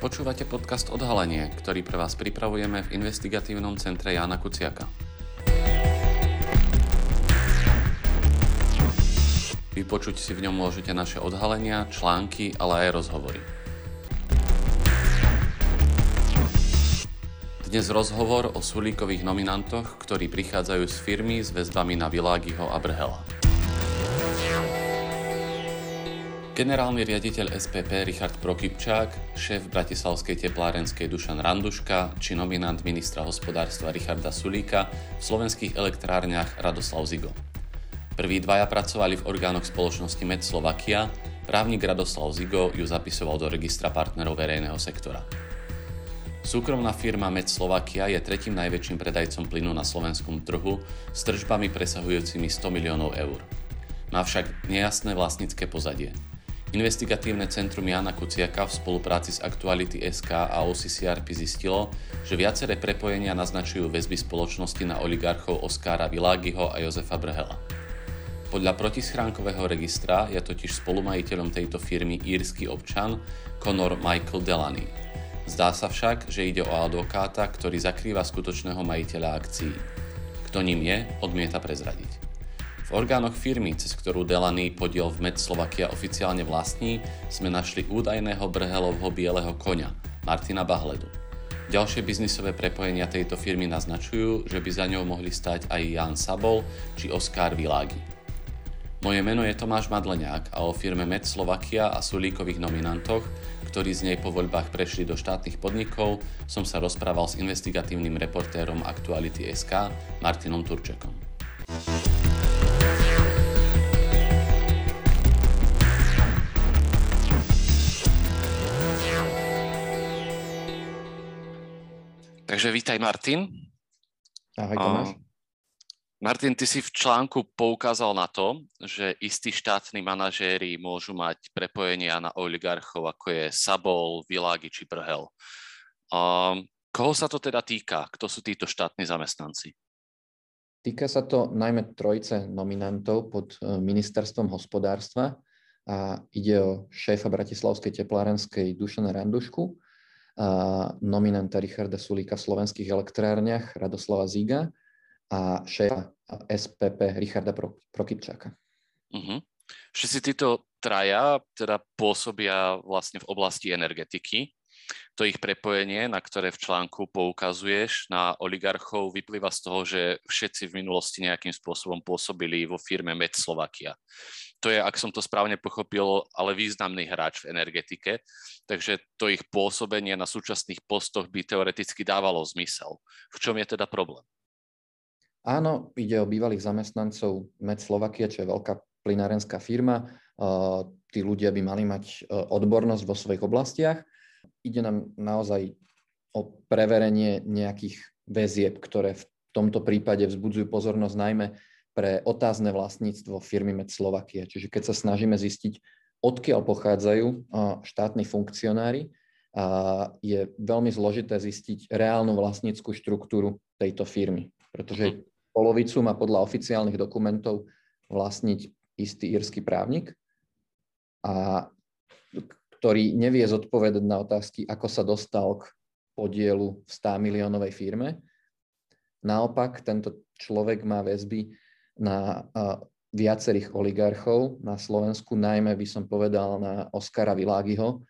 Počúvate podcast Odhalenie, ktorý pre vás pripravujeme v investigatívnom centre Jána Kuciaka. Vypočuť si v ňom môžete naše odhalenia, články, ale aj rozhovory. Dnes rozhovor o Sulíkových nominantoch, ktorí prichádzajú z firmy s väzbami na Világiho a Brhela. Generálny riaditeľ SPP Richard Prokypčák, šéf Bratislavskej teplárenskej Dušan Randuška či nominant ministra hospodárstva Richarda Sulíka v slovenských elektrárniach Radoslav Zigo. Prví dvaja pracovali v orgánoch spoločnosti Med Slovakia, právnik Radoslav Zigo ju zapisoval do registra partnerov verejného sektora. Súkromná firma Med Slovakia je tretím najväčším predajcom plynu na slovenskom trhu s tržbami presahujúcimi 100 miliónov eur. Má však nejasné vlastnícke pozadie – Investigatívne centrum Jana Kuciaka v spolupráci s Actuality SK a OCCRP zistilo, že viaceré prepojenia naznačujú väzby spoločnosti na oligarchov Oskára Világiho a Jozefa Brhela. Podľa protischránkového registra je totiž spolumajiteľom tejto firmy írsky občan Conor Michael Delany. Zdá sa však, že ide o advokáta, ktorý zakrýva skutočného majiteľa akcií. Kto ním je, odmieta prezradiť. V orgánoch firmy, cez ktorú Delany podiel v Med Slovakia oficiálne vlastní, sme našli údajného brhelovho bieleho konia, Martina Bahledu. Ďalšie biznisové prepojenia tejto firmy naznačujú, že by za ňou mohli stať aj Jan Sabol či Oskar Világi. Moje meno je Tomáš Madleniak a o firme Med Slovakia a Sulíkových nominantoch, ktorí z nej po voľbách prešli do štátnych podnikov, som sa rozprával s investigatívnym reportérom Aktuality SK Martinom Turčekom. Takže vítaj Martin. Ahoj Tomáš. Uh, Martin, ty si v článku poukázal na to, že istí štátni manažéri môžu mať prepojenia na oligarchov, ako je Sabol, Világi či Brhel. Uh, koho sa to teda týka? Kto sú títo štátni zamestnanci? Týka sa to najmä trojce nominantov pod e, ministerstvom hospodárstva a ide o šéfa Bratislavskej teplárenskej Dušana Randušku, nominanta Richarda Sulíka v slovenských elektrárniach Radoslava Ziga a šéfa SPP Richarda Prokypčáka. Uh-huh. Všetci títo traja teda pôsobia vlastne v oblasti energetiky. To ich prepojenie, na ktoré v článku poukazuješ na oligarchov, vyplýva z toho, že všetci v minulosti nejakým spôsobom pôsobili vo firme Med Slovakia to je, ak som to správne pochopil, ale významný hráč v energetike, takže to ich pôsobenie na súčasných postoch by teoreticky dávalo zmysel. V čom je teda problém? Áno, ide o bývalých zamestnancov Med Slovakia, čo je veľká plinárenská firma. Tí ľudia by mali mať odbornosť vo svojich oblastiach. Ide nám naozaj o preverenie nejakých väzieb, ktoré v tomto prípade vzbudzujú pozornosť najmä pre otázne vlastníctvo firmy Med Slovakia. Čiže keď sa snažíme zistiť, odkiaľ pochádzajú štátni funkcionári, je veľmi zložité zistiť reálnu vlastníckú štruktúru tejto firmy, pretože mhm. polovicu má podľa oficiálnych dokumentov vlastniť istý írsky právnik, a ktorý nevie zodpovedať na otázky, ako sa dostal k podielu v 100 miliónovej firme. Naopak, tento človek má väzby na viacerých oligarchov na Slovensku, najmä by som povedal na Oskara Világiho,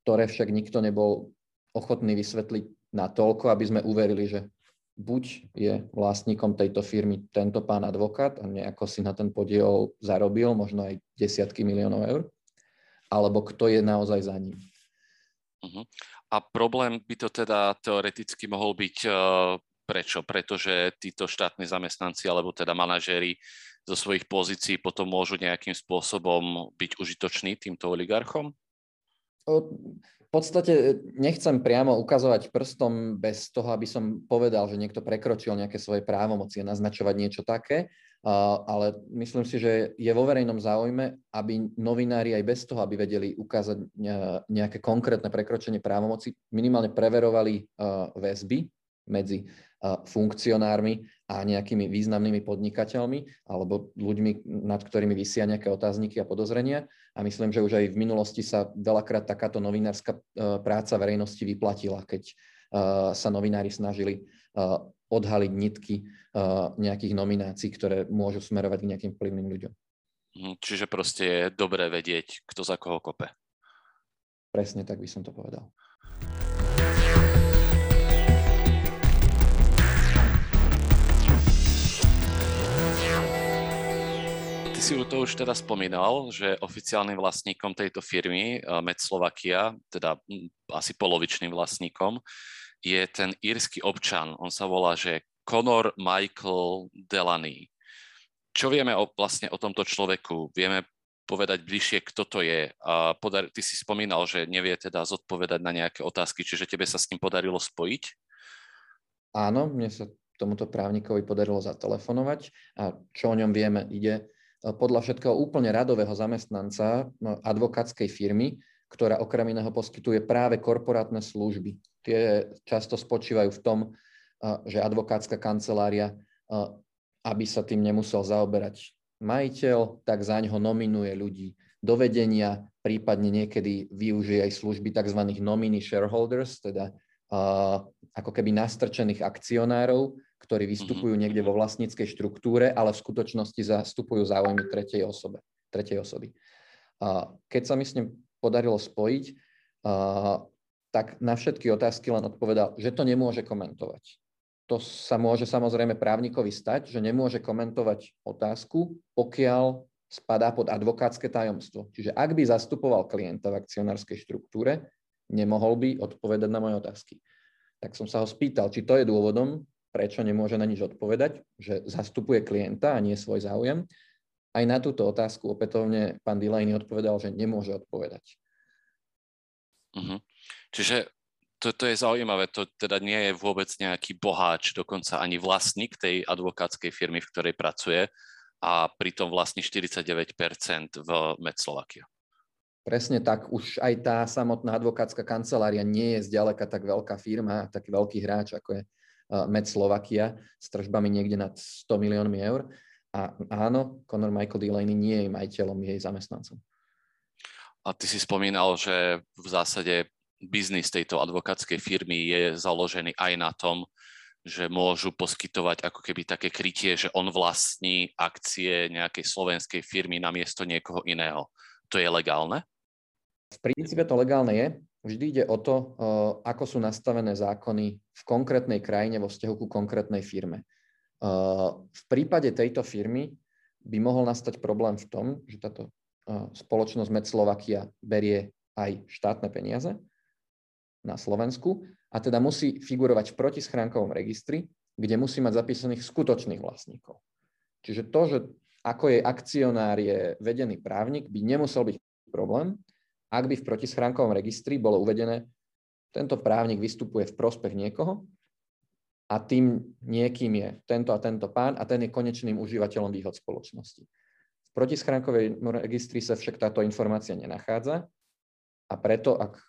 ktoré však nikto nebol ochotný vysvetliť na toľko, aby sme uverili, že buď je vlastníkom tejto firmy tento pán advokát a nejako si na ten podiel zarobil, možno aj desiatky miliónov eur, alebo kto je naozaj za ním. Uh-huh. A problém by to teda teoreticky mohol byť uh, Prečo? Pretože títo štátni zamestnanci alebo teda manažéri zo svojich pozícií potom môžu nejakým spôsobom byť užitoční týmto oligarchom? V podstate nechcem priamo ukazovať prstom bez toho, aby som povedal, že niekto prekročil nejaké svoje právomoci a naznačovať niečo také, ale myslím si, že je vo verejnom záujme, aby novinári aj bez toho, aby vedeli ukázať nejaké konkrétne prekročenie právomoci, minimálne preverovali väzby medzi funkcionármi a nejakými významnými podnikateľmi alebo ľuďmi, nad ktorými vysia nejaké otázniky a podozrenia. A myslím, že už aj v minulosti sa veľakrát takáto novinárska práca verejnosti vyplatila, keď sa novinári snažili odhaliť nitky nejakých nominácií, ktoré môžu smerovať k nejakým vplyvným ľuďom. Mhm, čiže proste je dobré vedieť, kto za koho kope. Presne tak by som to povedal. Si to už teda spomínal, že oficiálnym vlastníkom tejto firmy eh, Med Slovakia, teda hm, asi polovičným vlastníkom, je ten írsky občan. On sa volá, že Conor Michael Delaney. Čo vieme o, vlastne o tomto človeku? Vieme povedať bližšie, kto to je. A podar- ty si spomínal, že nevie teda zodpovedať na nejaké otázky, čiže tebe sa s ním podarilo spojiť? Áno, mne sa tomuto právnikovi podarilo zatelefonovať a čo o ňom vieme, ide podľa všetkého úplne radového zamestnanca no, advokátskej firmy, ktorá okrem iného poskytuje práve korporátne služby. Tie často spočívajú v tom, e, že advokátska kancelária, e, aby sa tým nemusel zaoberať majiteľ, tak za ňo nominuje ľudí do vedenia, prípadne niekedy využije aj služby tzv. nominee shareholders, teda ako keby nastrčených akcionárov, ktorí mhm. vystupujú niekde vo vlastníckej štruktúre, ale v skutočnosti zastupujú záujmy tretej, osobe, tretej osoby. Keď sa mi s ním podarilo spojiť, tak na všetky otázky len odpovedal, že to nemôže komentovať to sa môže samozrejme právnikovi stať, že nemôže komentovať otázku, pokiaľ spadá pod advokátske tajomstvo. Čiže ak by zastupoval klienta v akcionárskej štruktúre, nemohol by odpovedať na moje otázky. Tak som sa ho spýtal, či to je dôvodom, prečo nemôže na nič odpovedať, že zastupuje klienta a nie svoj záujem. Aj na túto otázku opätovne pán Delaney odpovedal, že nemôže odpovedať. Uh-huh. Čiže to, to je zaujímavé, to teda nie je vôbec nejaký boháč, dokonca ani vlastník tej advokátskej firmy, v ktorej pracuje a pritom vlastní 49% v Medslovakia. Presne tak, už aj tá samotná advokátska kancelária nie je zďaleka tak veľká firma, taký veľký hráč, ako je Med Slovakia s tržbami niekde nad 100 miliónmi eur. A áno, Conor Michael Delaney nie je majiteľom, jej zamestnancom. A ty si spomínal, že v zásade biznis tejto advokátskej firmy je založený aj na tom, že môžu poskytovať ako keby také krytie, že on vlastní akcie nejakej slovenskej firmy na miesto niekoho iného. To je legálne? V princípe to legálne je. Vždy ide o to, eh, ako sú nastavené zákony v konkrétnej krajine vo vzťahu ku konkrétnej firme. Eh, v prípade tejto firmy by mohol nastať problém v tom, že táto eh, spoločnosť Medslovakia berie aj štátne peniaze na Slovensku a teda musí figurovať v protischránkovom registri, kde musí mať zapísaných skutočných vlastníkov. Čiže to, že ako jej akcionár je vedený právnik, by nemusel byť problém, ak by v protischránkovom registri bolo uvedené, tento právnik vystupuje v prospech niekoho a tým niekým je tento a tento pán a ten je konečným užívateľom výhod spoločnosti. V protischránkovej registri sa však táto informácia nenachádza a preto, ak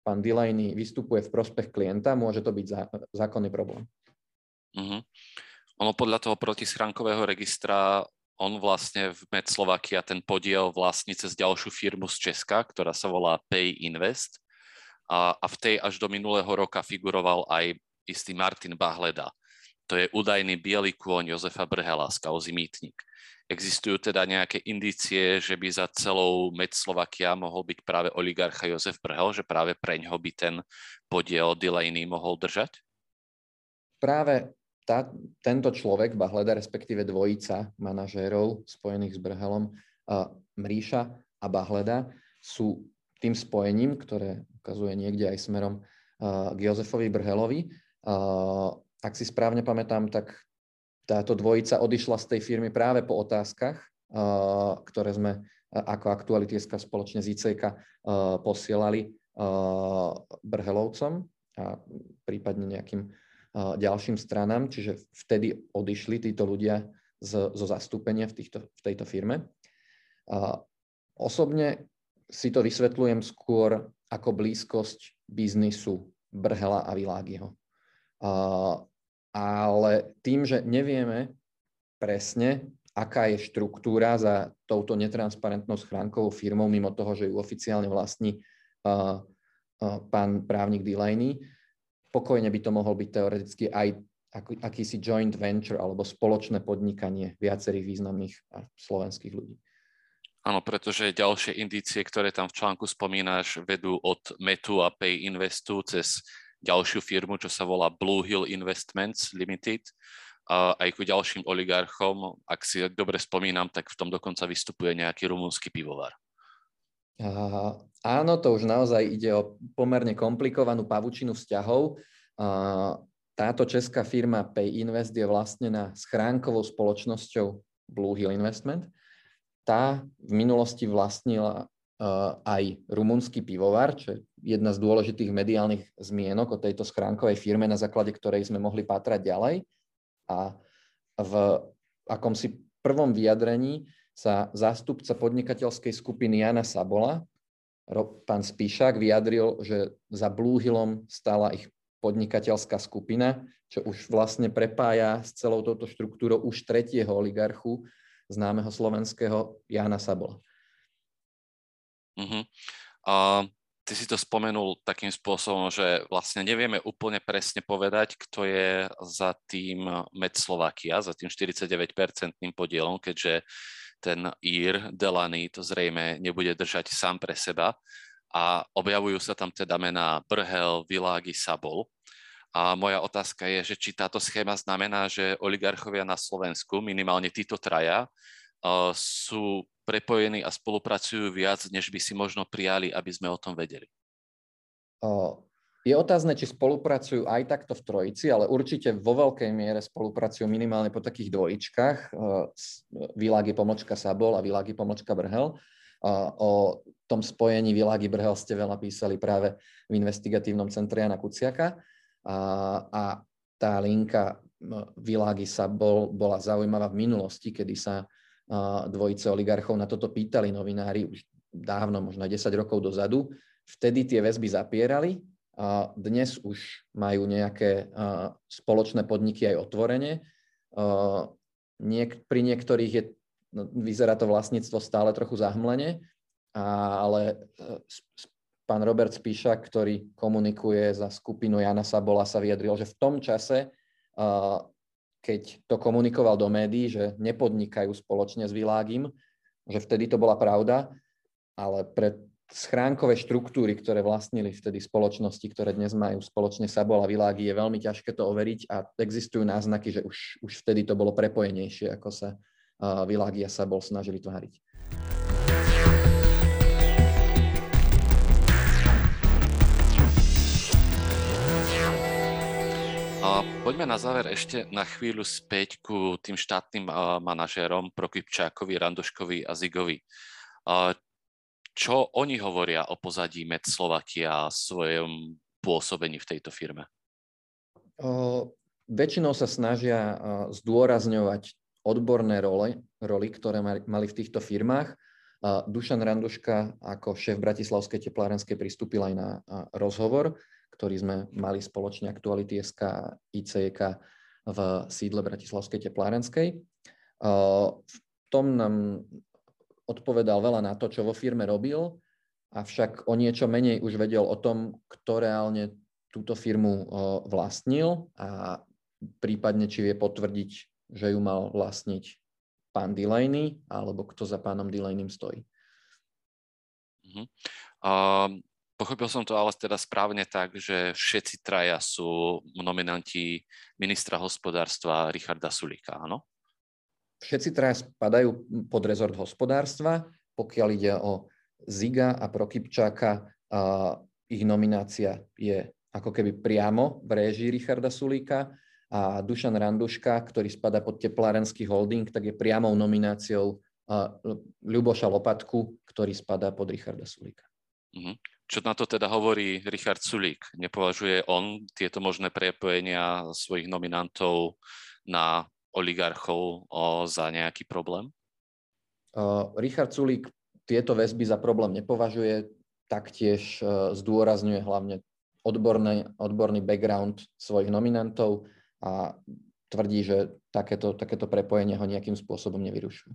pán Delaney vystupuje v prospech klienta, môže to byť zá, zákonný problém. Uh-huh. Ono podľa toho protischránkového registra, on vlastne v Med Slovakia ten podiel vlastní cez ďalšiu firmu z Česka, ktorá sa volá Pay Invest. A, a v tej až do minulého roka figuroval aj istý Martin Bahleda. To je údajný biely kôň Jozefa Brhela z kauzy Mýtnik. Existujú teda nejaké indície, že by za celou Med Slovakia mohol byť práve oligarcha Jozef Brhel, že práve preňho by ten podiel Delaney mohol držať? Práve tá, tento človek, Bahleda, respektíve dvojica manažérov spojených s Brhelom, uh, Mríša a Bahleda, sú tým spojením, ktoré ukazuje niekde aj smerom uh, k Jozefovi Brhelovi. Uh, ak si správne pamätám, tak táto dvojica odišla z tej firmy práve po otázkach, ktoré sme ako aktualitieska spoločne z ICK posielali Brhelovcom a prípadne nejakým ďalším stranám, čiže vtedy odišli títo ľudia z, zo zastúpenia v, týchto, v tejto firme. Osobne si to vysvetľujem skôr ako blízkosť biznisu Brhela a Világiho. ale tým, že nevieme presne, aká je štruktúra za touto netransparentnou schránkovou firmou, mimo toho, že ju oficiálne vlastní uh, uh, pán právnik Delaney, pokojne by to mohol byť teoreticky aj aký, akýsi joint venture alebo spoločné podnikanie viacerých významných slovenských ľudí. Áno, pretože ďalšie indície, ktoré tam v článku spomínaš, vedú od Metu a Pay Investu cez ďalšiu firmu, čo sa volá Blue Hill Investments Limited, a aj ku ďalším oligarchom. Ak si dobre spomínam, tak v tom dokonca vystupuje nejaký rumúnsky pivovar. Uh, áno, to už naozaj ide o pomerne komplikovanú pavučinu vzťahov. Táto česká firma Pay Invest je vlastnená schránkovou spoločnosťou Blue Hill Investment. Tá v minulosti vlastnila aj rumunský pivovar, čo je jedna z dôležitých mediálnych zmienok o tejto schránkovej firme, na základe ktorej sme mohli pátrať ďalej. A v akomsi prvom vyjadrení sa zástupca podnikateľskej skupiny Jana Sabola, pán Spíšak, vyjadril, že za Blue Hillom stala ich podnikateľská skupina, čo už vlastne prepája s celou touto štruktúrou už tretieho oligarchu, známeho slovenského Jana Sabola. Uh-huh. Uh, ty si to spomenul takým spôsobom, že vlastne nevieme úplne presne povedať, kto je za tým Med Slovakia, za tým 49-percentným podielom, keďže ten Ír Delany to zrejme nebude držať sám pre seba a objavujú sa tam teda mená Brhel, Világi, Sabol. A moja otázka je, že či táto schéma znamená, že oligarchovia na Slovensku, minimálne títo traja, sú prepojení a spolupracujú viac, než by si možno prijali, aby sme o tom vedeli. Je otázne, či spolupracujú aj takto v trojici, ale určite vo veľkej miere spolupracujú minimálne po takých dvojičkách. Világi pomočka Sabol a Világi pomočka Brhel. O tom spojení Világi Brhel ste veľa písali práve v investigatívnom centre Jana Kuciaka. A, a tá linka Világi sa bol, bola zaujímavá v minulosti, kedy sa dvojice oligarchov na toto pýtali novinári už dávno, možno 10 rokov dozadu. Vtedy tie väzby zapierali, dnes už majú nejaké spoločné podniky aj otvorene. Pri niektorých je, no, vyzerá to vlastníctvo stále trochu zahmlene, ale e, pán Robert Spíšak, ktorý komunikuje za skupinu Jana Sabola, sa vyjadril, že v tom čase, keď to komunikoval do médií, že nepodnikajú spoločne s Világim, že vtedy to bola pravda, ale pre schránkové štruktúry, ktoré vlastnili vtedy spoločnosti, ktoré dnes majú spoločne Sabol a Világi, je veľmi ťažké to overiť a existujú náznaky, že už, už vtedy to bolo prepojenejšie, ako sa Világi a Sabol snažili tváriť. Poďme na záver ešte na chvíľu späť ku tým štátnym uh, manažérom Prokypčákovi, Randoškovi a Zigovi. Uh, čo oni hovoria o pozadí Med Slovakia a svojom pôsobení v tejto firme? Uh, väčšinou sa snažia zdôrazňovať odborné role, roli, ktoré mali v týchto firmách. Dušan Randuška ako šéf Bratislavskej teplárenskej pristúpil aj na rozhovor ktorý sme mali spoločne Aktuality SK a ICK v sídle Bratislavskej teplárenskej. V tom nám odpovedal veľa na to, čo vo firme robil, avšak o niečo menej už vedel o tom, kto reálne túto firmu vlastnil a prípadne či vie potvrdiť, že ju mal vlastniť pán Delaney, alebo kto za pánom Delaneym stojí. Uh-huh. Um, Pochopil som to ale teda správne tak, že všetci traja sú nominanti ministra hospodárstva Richarda Sulíka, áno? Všetci traja spadajú pod rezort hospodárstva. Pokiaľ ide o Ziga a Prokypčáka, a ich nominácia je ako keby priamo v réžii Richarda Sulíka a Dušan Randuška, ktorý spada pod teplárenský holding, tak je priamou nomináciou Ľuboša Lopatku, ktorý spadá pod Richarda Sulíka. Uh-huh. Čo na to teda hovorí Richard Sulík? Nepovažuje on tieto možné prepojenia svojich nominantov na oligarchov o, za nejaký problém? Uh, Richard Sulík tieto väzby za problém nepovažuje, taktiež uh, zdôrazňuje hlavne odborný, odborný background svojich nominantov a tvrdí, že takéto, takéto prepojenie ho nejakým spôsobom nevyrušujú.